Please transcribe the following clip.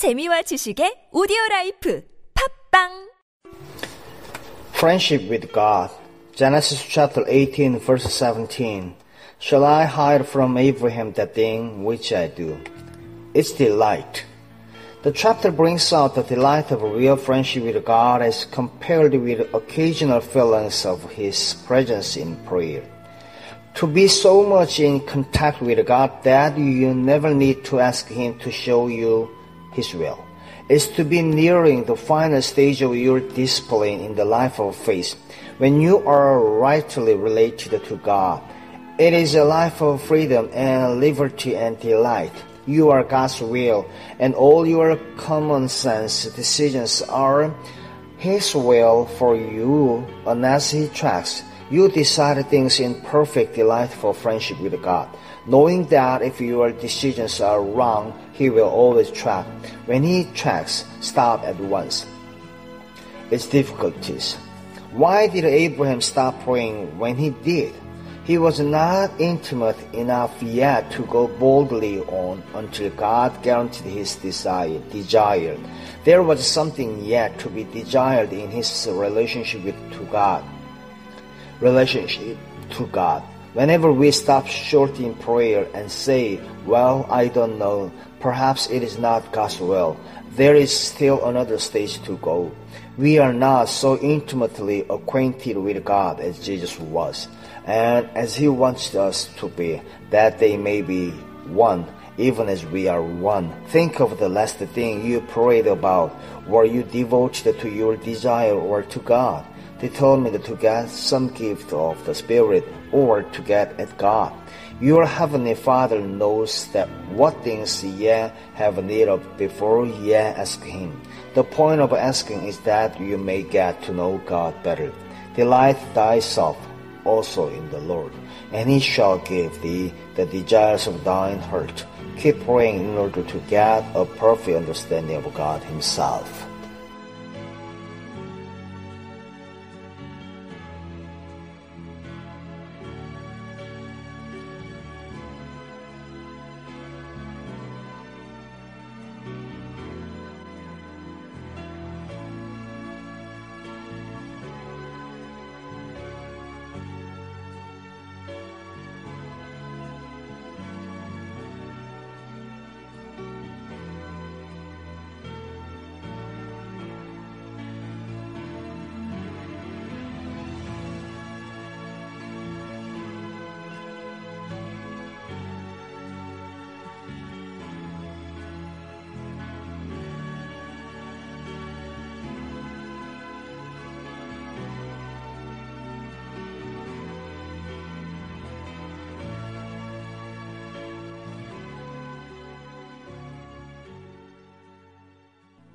재미와 지식의 오디오 라이프 팝빵 Friendship with God. Genesis chapter 18 verse 17. Shall I hide from Abraham the thing which I do? Its delight. The chapter brings out the delight of real friendship with God as compared with occasional feelings of His presence in prayer. To be so much in contact with God that you never need to ask Him to show you Will is to be nearing the final stage of your discipline in the life of faith when you are rightly related to God. It is a life of freedom and liberty and delight. You are God's will, and all your common sense decisions are His will for you, unless He tracks, you decide things in perfect, delightful friendship with God, knowing that if your decisions are wrong, He will always track. When He tracks, stop at once. Its difficulties. Why did Abraham stop praying when he did? He was not intimate enough yet to go boldly on until God guaranteed his desire. Desire. There was something yet to be desired in his relationship with to God. Relationship to God. Whenever we stop short in prayer and say, Well, I don't know, perhaps it is not God's will, there is still another stage to go. We are not so intimately acquainted with God as Jesus was, and as He wants us to be, that they may be one, even as we are one. Think of the last thing you prayed about. Were you devoted to your desire or to God? Determined to get some gift of the Spirit or to get at God. Your Heavenly Father knows that what things ye have need of before ye ask Him. The point of asking is that you may get to know God better. Delight thyself also in the Lord, and He shall give thee the desires of thine heart. Keep praying in order to get a perfect understanding of God Himself.